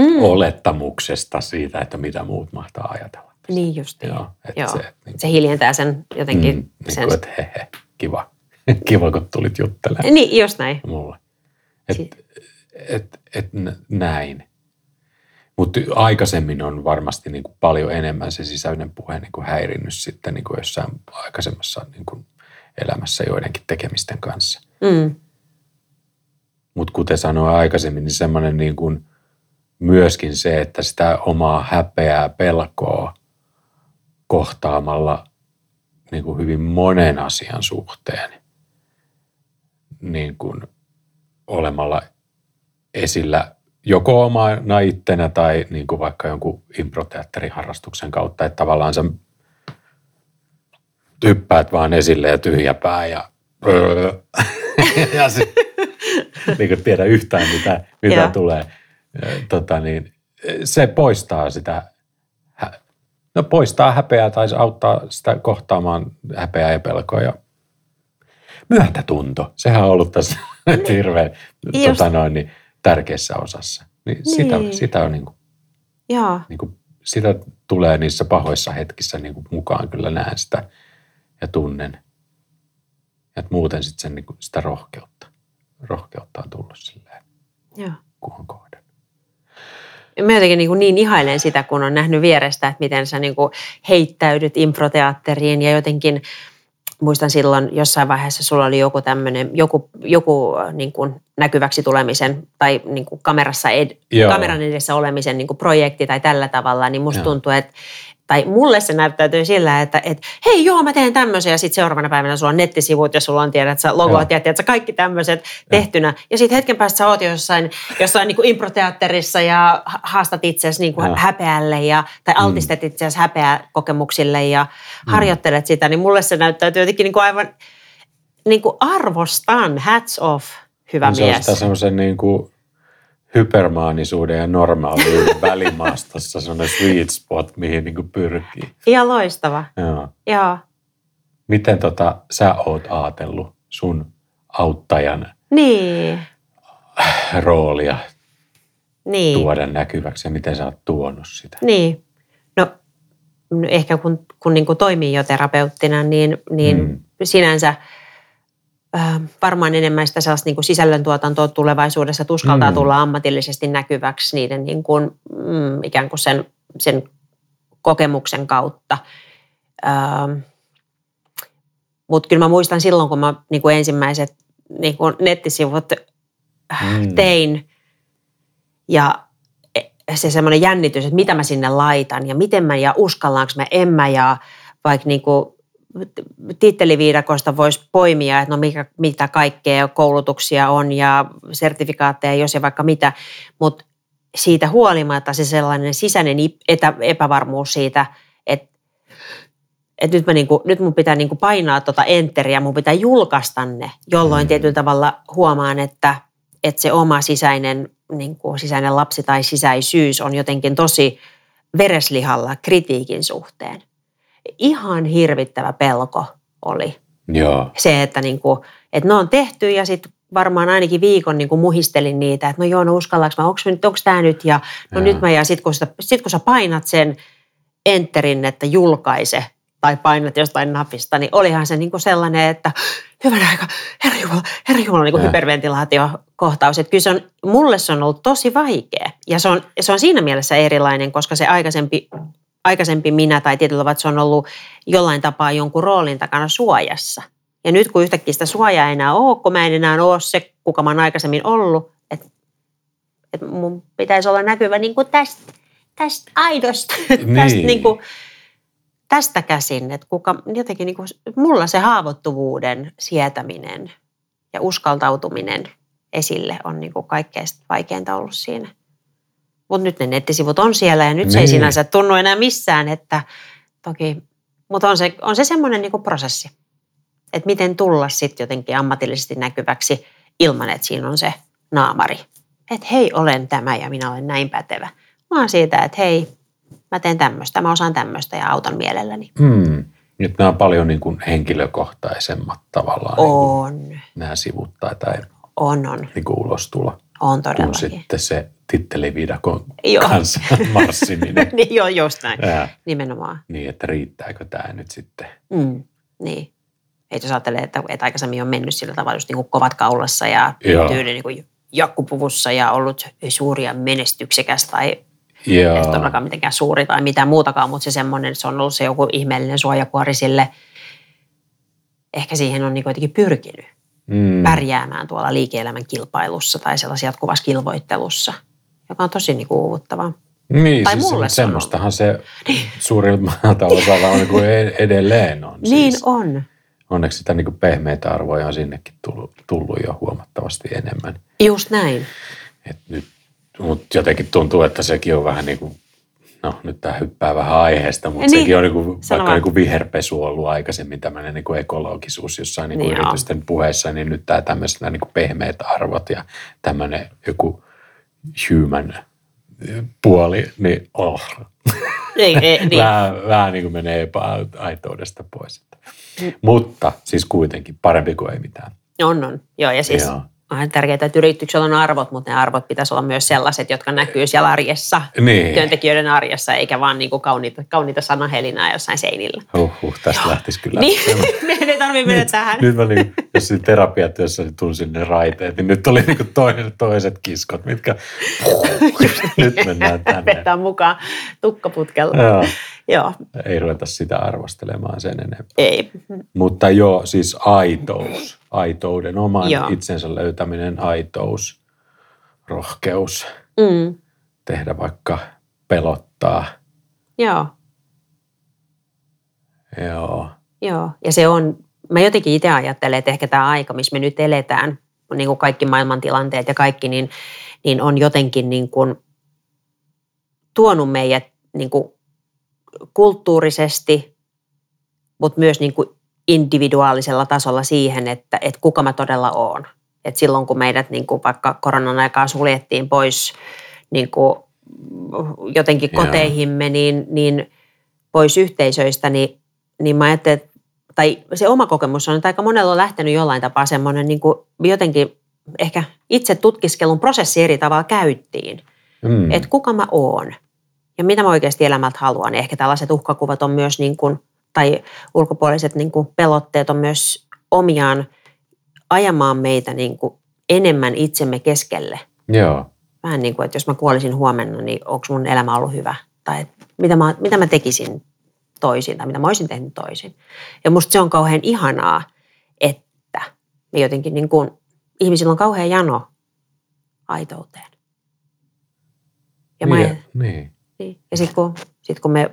Mm. olettamuksesta siitä, että mitä muut mahtaa ajatella. Niin just niin. Joo, Joo. se, niin, Se hiljentää sen jotenkin. mm, niin sen... kuin, että he, he, kiva. kiva, kun tulit juttelemaan Niin, just näin. mulle. Et, Si- et, et, nä- näin. Mutta aikaisemmin on varmasti niin kuin paljon enemmän se sisäinen puhe niin kuin häirinnyt sitten niin kuin jossain aikaisemmassa niin kuin elämässä joidenkin tekemisten kanssa. Mm. Mutta kuten sanoin aikaisemmin, niin semmoinen niin kuin myöskin se, että sitä omaa häpeää, pelkoa kohtaamalla niin kuin hyvin monen asian suhteen, niin kuin olemalla esillä joko omana ittenä tai niin kuin vaikka jonkun improteatteriharrastuksen kautta, että tavallaan sä hyppäät vaan esille ja tyhjä pää ja ja se, niin kuin tiedä yhtään, mitä, mitä Joo. tulee. Tota, niin, se poistaa sitä, no poistaa häpeää tai se auttaa sitä kohtaamaan häpeää ja pelkoa. Ja myötätunto, sehän on ollut tässä hirveän Just. tota noin, niin, tärkeässä osassa. Niin sitä, Niin. sitä, on niin kuin, Joo, niin kuin, sitä tulee niissä pahoissa hetkissä niin kuin mukaan, kyllä näen sitä ja tunnen. Et muuten sitten sen, niin kuin, sitä rohkeutta. Rohkeutta on tullut silleen, joo. kun on. Mä jotenkin niin, niin ihailen sitä, kun on nähnyt vierestä, että miten sä niin kuin heittäydyt improteatteriin ja jotenkin muistan silloin jossain vaiheessa sulla oli joku tämmöinen, joku, joku niin kuin näkyväksi tulemisen tai niin kuin kamerassa ed, Joo. kameran edessä olemisen niin kuin projekti tai tällä tavalla, niin musta Joo. tuntuu, että tai mulle se näyttäytyy sillä, että, että hei joo mä teen tämmöisen ja sitten seuraavana päivänä sulla on nettisivut ja sulla on tiedät sä logot Joo. ja tiedät sä kaikki tämmöiset tehtynä. Ja sitten hetken päästä sä oot jossain, jossain niin kuin improteatterissa ja ha- haastat itseäsi niin kuin häpeälle ja, tai altistet itseäsi häpeäkokemuksille ja harjoittelet sitä, niin mulle se näyttäytyy jotenkin niin kuin aivan niin kuin arvostan, hats off, hyvä Niin se on mies. sitä semmoisen niin kuin hypermaanisuuden ja normaaliuden välimaastossa semmoinen sweet spot, mihin niin kuin pyrkii. Ihan loistava, Joo. joo. Miten tota, sä oot ajatellut sun auttajan Niin, roolia niin. tuoda näkyväksi ja miten sä oot tuonut sitä? Niin. No ehkä kun, kun niin kuin toimii jo terapeuttina, niin, niin Mm. sinänsä varmaan enemmän sitä sellaista niin kuin sisällöntuotantoa tulevaisuudessa tuskaltaa Mm. tulla ammatillisesti näkyväksi niiden niin kuin, mm, ikään kuin sen, sen kokemuksen kautta. Ähm, Mutta kyllä mä muistan silloin, kun mä niin kuin ensimmäiset niin kuin nettisivut Mm. mm. tein ja se semmoinen jännitys, että mitä mä sinne laitan ja miten mä ja uskallaanko mä, en mä ja vaikka niin kuin titteliviidakosta voisi poimia, että no mikä, mitä kaikkea koulutuksia on ja sertifikaatteja, jos ja vaikka mitä, mutta siitä huolimatta se sellainen sisäinen etä, epävarmuus siitä, että että nyt, mä niinku, nyt mun pitää niinku painaa tuota enteriä, mun pitää julkaista ne, jolloin Mm. tietyllä tavalla huomaan, että, että se oma sisäinen, niinku, sisäinen lapsi tai sisäisyys on jotenkin tosi vereslihalla kritiikin suhteen. Ihan hirvittävä pelko oli Joo. se, että, niinku, että ne on tehty ja sitten varmaan ainakin viikon niinku muhistelin niitä, että no joo, no uskallanko mä, onko, onko tämä nyt ja no Joo. nyt mä ja sitten kun, sitä- sit kun sä painat sen enterin, että julkaise tai painat jostain napista, niin olihan se niinku sellainen, että hyvän aika, herra Jumala, herra Jumala, niin kuin hyperventilaatiokohtaus. Että kyllä se on, mulle se on ollut tosi vaikea ja se on, se on siinä mielessä erilainen, koska se aikaisempi, aikaisempi minä tai tietyllä tavalla että se on ollut jollain tapaa jonkun roolin takana suojassa. Ja nyt kun yhtäkkiä sitä suojaa ei enää ole, kun mä en enää ole se, kuka mä oon aikaisemmin ollut, että, että mun pitäisi olla näkyvä niin kuin tästä, tästä aidosta, Niin. tästä, niin kuin, tästä käsin, että kuka, jotenkin niin kuin, mulla se haavoittuvuuden sietäminen ja uskaltautuminen esille on niin kuin kaikkein vaikeinta ollut siinä. Mutta nyt ne nettisivut on siellä ja nyt se ei Niin. sinänsä tunnu enää missään, että toki, mutta on se, on se semmoinen niin prosessi, että miten tulla sitten jotenkin ammatillisesti näkyväksi ilman, että siinä on se naamari. Että hei, olen tämä ja minä olen näin pätevä. Vaan siitä, että hei, mä teen tämmöistä, mä osaan tämmöistä ja autan mielelläni. Hmm. Nyt nämä on paljon niin kuin henkilökohtaisemmat tavallaan niin kuin On, nämä sivut tai, tai on, on, niin kuin ulostulo, on kun todellakin. sitten se titteliviidakon Joo. kanssa marssiminen. niin, joo, just näin. Ää, Nimenomaan. niin, että riittääkö tämä nyt sitten. Mm, niin. Et jos ajattelee, että, että aikaisemmin on mennyt sillä tavalla just niin kuin kovat kaulassa ja Joo. tyyli niin kuin jakkupuvussa ja ollut suuria menestyksekäs tai Joo. ei todellakaan mitenkään suuri tai mitään muutakaan, mutta se semmoinen, se on ollut se joku ihmeellinen suojakuori sille. Ehkä siihen on niin jotenkin pyrkinyt Mm. pärjäämään tuolla liike-elämän kilpailussa tai sellaisessa jatkuvassa kilvoittelussa, joka on tosi niin kuin uuvuttavaa. Niin, Tai siis mulle se semmoistahan se suurimmalta osalla on niin kuin e- edelleen on. Niin siis. on. Onneksi sitä niin kuin pehmeitä arvoja on sinnekin tullut, tullut jo huomattavasti enemmän. Just näin. Et nyt, mutta jotenkin tuntuu, että sekin on vähän niin kuin, no nyt tämä hyppää vähän aiheesta, mutta niin. sekin on niin kuin, vaikka niin kuin viherpesu ollut aikaisemmin tämmöinen niin kuin ekologisuus jossain niin kuin niin yritysten on. puheessa, niin nyt tämä tämmöiset niin kuin pehmeät arvot ja tämmöinen joku human puoli, niin oh. Ei, ei, niin. vähän, vähän niin kuin menee epäaitoudesta pois. Mm. Mutta siis kuitenkin parempi kuin ei mitään. On, on. Joo, ja siis Joo on tärkeää, että yrityksellä on arvot, mutta ne arvot pitäisi olla myös sellaiset, jotka näkyy siellä arjessa, niin. työntekijöiden arjessa, eikä vaan niin kuin kauniita, kauniita sanahelinää jossain seinillä. Huhhuh, tästä Joo. lähtisi kyllä. Niin, me ei tarvitse mennä tähän. Nyt mä niin, jos terapiatyössä niin tunsin ne raiteet, niin nyt oli niin toinen, toiset kiskot, mitkä nyt mennään tänne. Vetää mukaan tukkaputkella. Joo. Joo. Ei ruveta sitä arvostelemaan sen enempää. Ei. Mutta joo, siis aitous, aitouden, oman joo. itsensä löytäminen, aitous, rohkeus, mm. tehdä vaikka pelottaa. Joo. Joo. Joo, ja se on, mä jotenkin itse ajattelen, että ehkä tämä aika, missä me nyt eletään, niin kuin kaikki maailmantilanteet ja kaikki, niin, niin on jotenkin niin kuin tuonut meidät niin kuin kulttuurisesti, mutta myös niin kuin individuaalisella tasolla siihen, että, että kuka mä todella oon. Et silloin kun meidät niin kuin vaikka koronan aikaa suljettiin pois niin kuin jotenkin koteihimme, niin, niin pois yhteisöistä, niin, niin mä ajattelin, että, tai se oma kokemus on, että aika monella on lähtenyt jollain tapaa semmoinen niin kuin jotenkin ehkä itse tutkiskelun prosessi eri tavalla käyttiin. Mm. Että kuka mä oon ja mitä mä oikeasti elämältä haluan. Ehkä tällaiset uhkakuvat on myös, niin kuin, tai ulkopuoliset niin kuin pelotteet on myös omiaan ajamaan meitä niin kuin enemmän itsemme keskelle. Joo. Vähän niin kuin, että jos mä kuolisin huomenna, niin onko mun elämä ollut hyvä? Tai mitä mä, mitä mä tekisin toisin tai mitä mä olisin tehnyt toisin. Ja musta se on kauhean ihanaa, että me jotenkin niin kuin, ihmisillä on kauhean jano aitouteen. Ja niin, mä, niin. Niin. Ja sitten kun, sit kun me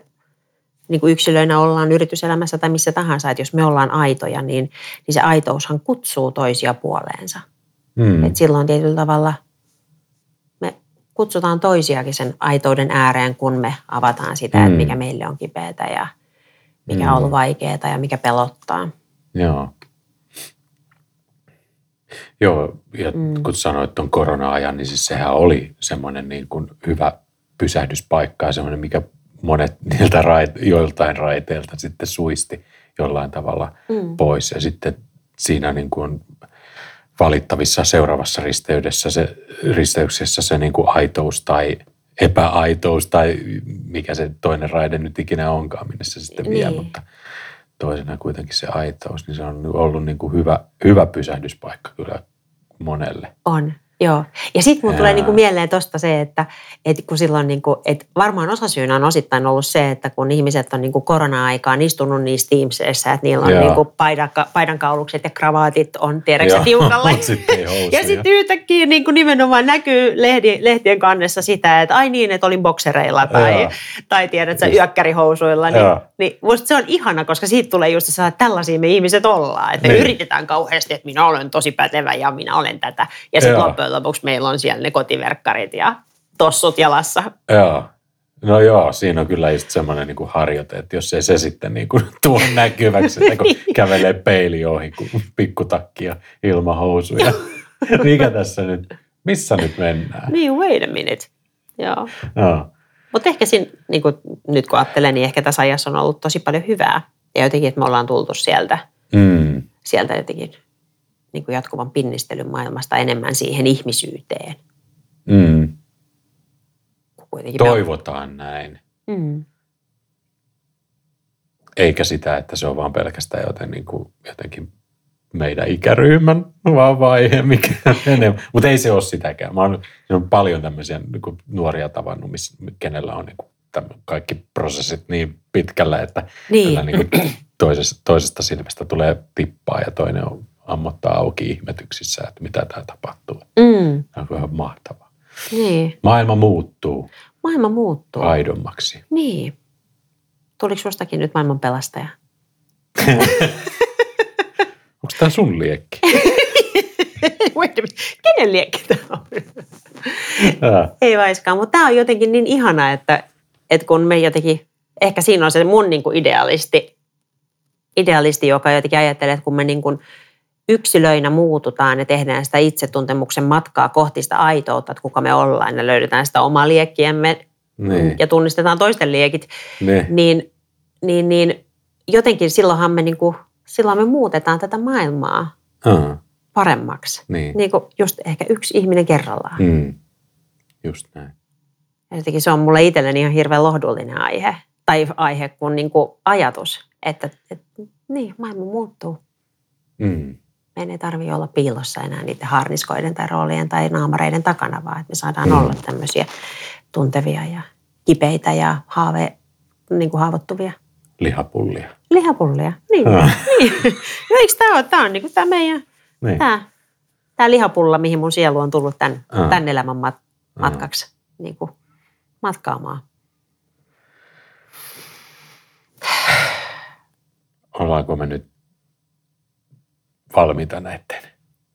niin kuin yksilöinä ollaan yrityselämässä tai missä tahansa, että jos me ollaan aitoja, niin, niin se aitoushan kutsuu toisia puoleensa. Mm. Et silloin tietyllä tavalla me kutsutaan toisiakin sen aitouden ääreen, kun me avataan sitä, mm. että mikä meille on kipeätä ja mikä mm. on ollut vaikeaa ja mikä pelottaa. Joo. Joo, ja mm. kun sanoit tuon korona-ajan, niin siis sehän oli semmoinen niin kuin hyvä pysähdyspaikkaa, semmoinen, mikä monet niiltä raite, joiltain raiteilta sitten suisti jollain tavalla mm. pois. Ja sitten siinä niin kuin valittavissa seuraavassa risteydessä se, risteyksessä se niin kuin aitous tai epäaitous tai mikä se toinen raide nyt ikinä onkaan, minne se sitten vie, niin. mutta toisena kuitenkin se aitous, niin se on ollut niin kuin hyvä, hyvä pysähdyspaikka kyllä monelle. On, Joo. Ja sitten mun tulee niinku mieleen tuosta se, että, että kun silloin, niinku, että varmaan osasyynä on osittain ollut se, että kun ihmiset on niinku korona-aikaan istunut niissä Teamsissa, että niillä on niinku paidanka, paidankaulukset ja kravaatit on tiedäksä tiukalla. ja sitten yhtäkkiä niinku nimenomaan näkyy lehdi, lehtien kannessa sitä, että ai niin, että olin boksereilla tai, tai tiedätkö, yökkärihousuilla. Niin, niin musta se on ihana, koska siitä tulee just se, että tällaisia me ihmiset ollaan. Että me niin. yritetään kauheasti, että minä olen tosi pätevä ja minä olen tätä. Ja sitten loppujen lopuksi meillä on siellä ne kotiverkkarit ja tossut jalassa. Joo. No joo, siinä on kyllä just semmoinen niin harjoite, että jos ei se sitten niin kuin tuo näkyväksi, että kun kävelee peili ohi, kun pikkutakki ja ilmahousuja. Mikä tässä nyt, missä nyt mennään? Niin, wait a minute. Joo. joo. Mutta ehkä siinä, niin kuin nyt kun ajattelen, niin ehkä tässä ajassa on ollut tosi paljon hyvää. Ja jotenkin, että me ollaan tultu sieltä, mm. sieltä jotenkin niin kuin jatkuvan pinnistelyn maailmasta enemmän siihen ihmisyyteen. Mm. Toivotaan me... näin. Mm. Eikä sitä, että se on vaan pelkästään joten, niin kuin, jotenkin meidän ikäryhmän vaan vaihe, mikä enemmän. Mutta ei se ole sitäkään. Mä oon, on paljon tämmöisiä niin nuoria tavannut, missä, kenellä on niin kuin, kaikki prosessit niin pitkällä, että niin. niin kuin toisesta, toisesta silmästä tulee tippaa ja toinen on ammottaa auki ihmetyksissä, että mitä tämä tapahtuu. Mm. On ihan mahtavaa. Niin. Maailma muuttuu. Maailma muuttuu. Aidommaksi. Niin. Tuliko sustakin nyt maailman pelastaja? Onko tämä sun liekki? Kenen liekki tämä on? Ei vaiskaan, mutta tämä on jotenkin niin ihana, että, että kun me jotenkin, ehkä siinä on se mun niin kuin idealisti, idealisti, joka jotenkin ajattelee, että kun me niin kuin yksilöinä muututaan ja tehdään sitä itsetuntemuksen matkaa kohti sitä aitoutta, että kuka me ollaan ja löydetään sitä omaa liekkiämme niin. ja tunnistetaan toisten liekit, Ne. niin, niin, niin jotenkin silloinhan me, niin kuin, silloin me muutetaan tätä maailmaa Ah, paremmaksi. niin. Niin kuin just ehkä yksi ihminen kerrallaan. Mm. Just näin. Ja jotenkin se on mulle itselleni ihan hirveän lohdullinen aihe. Tai aihe kuin, niin kuin ajatus, että, että niin, maailma muuttuu. Mm. Meidän ei tarvitse olla piilossa enää niiden harniskoiden tai roolien tai naamareiden takana, vaan että me saadaan Mm. olla tämmöisiä tuntevia ja kipeitä ja haave, niin kuin haavoittuvia Lihapullia. lihapullia. Niin, Ah. niin. No, eikö tämä ole, tämä on niin kuin tämä meidän, Niin. tämä, tämä lihapulla, mihin mun sielu on tullut tämän, Ah. tämän elämän mat, matkaksi niin kuin matkaamaan. Ollaanko me nyt valmiita näiden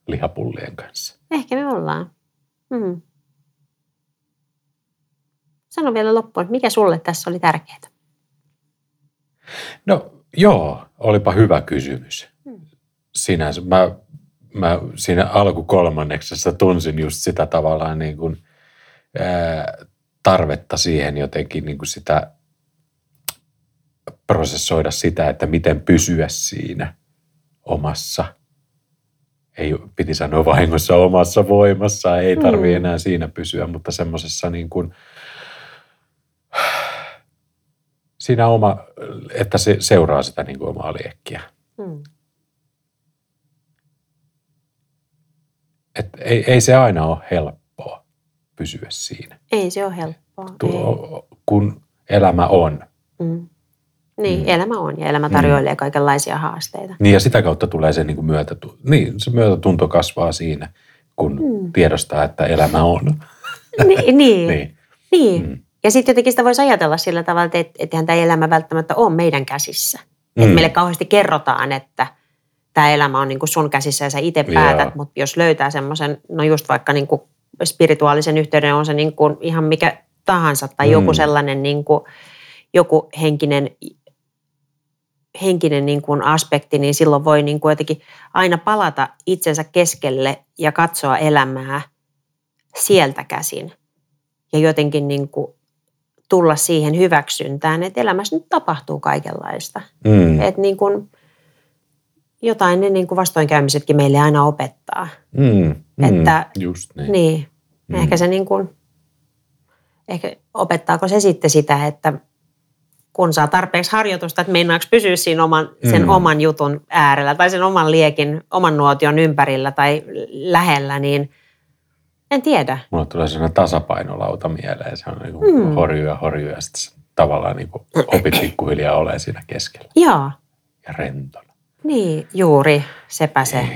lihapullien kanssa? Ehkä me ollaan. Mm. Sano vielä loppuun, mikä sulle tässä oli tärkeää? No joo, olipa hyvä kysymys. Sinänsä mä, mä siinä alkukolmanneksessa tunsin just sitä tavallaan niin kuin, ää, tarvetta siihen jotenkin niin kuin sitä prosessoida sitä, että miten pysyä siinä omassa, ei piti sanoa vahingossa omassa voimassa, ei tarvi Mm. enää siinä pysyä, mutta semmoisessa niin kuin, siinä oma, että se seuraa sitä niin kuin omaa liekkiä. Mm. Et ei, ei se aina ole helppoa pysyä siinä, Ei se ole helppoa. ei. Tuo, kun elämä on. Mm. Niin, Mm. elämä on ja elämä tarjoilee kaikenlaisia haasteita. Niin ja sitä kautta tulee se niin kuin myötätu, niin, se myötätunto kasvaa siinä, kun Mm. tiedostaa, että elämä on. Ni, niin, niin. Niin. niin. Mm. Ja sitten jotenkin sitä voisi ajatella sillä tavalla, että et, eihän tämä elämä välttämättä ole meidän käsissä. Mm. Mm. Että meille kauheasti kerrotaan, että tämä elämä on niin kuin sun käsissä ja sä itse päätät, mutta jos löytää semmoisen, no just vaikka niin kuin spirituaalisen yhteyden, on se niin kuin ihan mikä tahansa tai Mm. joku sellainen niin kuin, joku henkinen, henkinen niin kuin aspekti, niin silloin voi niin kuin jotenkin aina palata itsensä keskelle ja katsoa elämää sieltä käsin. Ja jotenkin niin kuin tulla siihen hyväksyntään, että elämässä nyt tapahtuu kaikenlaista. Mm. Että niin kuin jotain ne niin kuin vastoinkäymisetkin meille aina opettaa. Mm. Mm. Että- Just niin. Niin. Mm. Ehkä se niin kuin, ehkä opettaako se sitten sitä, että kun saa tarpeeksi harjoitusta, että meinaako pysyä siinä oman, sen Mm. oman jutun äärellä tai sen oman liekin, oman nuotion ympärillä tai lähellä, niin en tiedä. Mulle tulee sellainen tasapainolauta mieleen. Se on niin kuin Mm. horjuu ja horjuu ja sitten tavallaan niin kuin opit pikkuhiljaa olemaan siinä keskellä Joo, ja rentona. niin juuri, sepä se.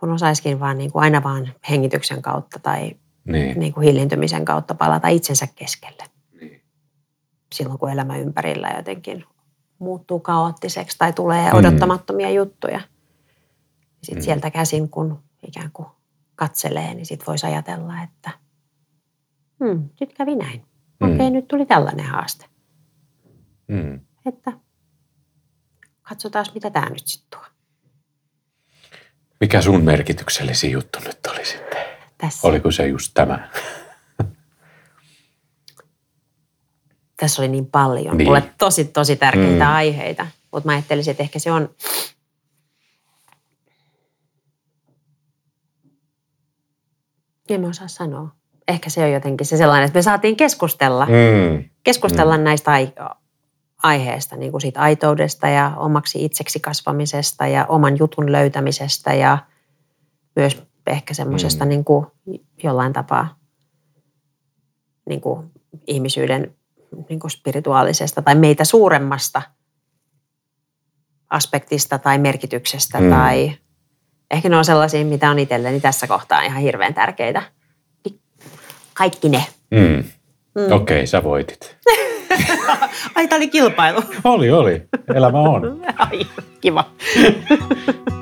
Kun osaiskin vaan niin kuin aina vaan hengityksen kautta tai Niin. niin kuin hillintymisen kautta palata itsensä keskelle. Silloin kun elämä ympärillä jotenkin muuttuu kaoottiseksi tai tulee Mm. odottamattomia juttuja. Sitten Mm. sieltä käsin, kun ikään kuin katselee, niin sitten voisi ajatella, että hmm, nyt kävi näin. Mm. Okei, nyt tuli tällainen haaste. Mm. Että katsotaan, mitä tämä nyt sitten tuo. Mikä sun merkityksellisi juttu nyt oli sitten? Tässä, Oliko se just tämä? Tässä oli niin paljon. Niin. Mulle tosi, tosi tärkeitä Mm. aiheita. Mutta mä ajattelisin, että ehkä se on... En mä osaa sanoa. Ehkä se on jotenkin se sellainen, että me saatiin keskustella, mm. Keskustella mm. näistä ai- aiheista, niin kuin siitä aitoudesta ja omaksi itseksi kasvamisesta ja oman jutun löytämisestä ja myös ehkä semmoisesta Mm. mm. niin kuin jollain tapaa niin kuin ihmisyyden niin kuin spirituaalisesta tai meitä suuremmasta aspektista tai merkityksestä Mm. tai ehkä ne on sellaisia, mitä on itselleni tässä kohtaa ihan hirveän tärkeitä. Kaikki ne. Mm. Mm. Okei, okay, sä voitit. Ai, tämä oli kilpailu. Oli, oli. Elämä on. Ai, kiva.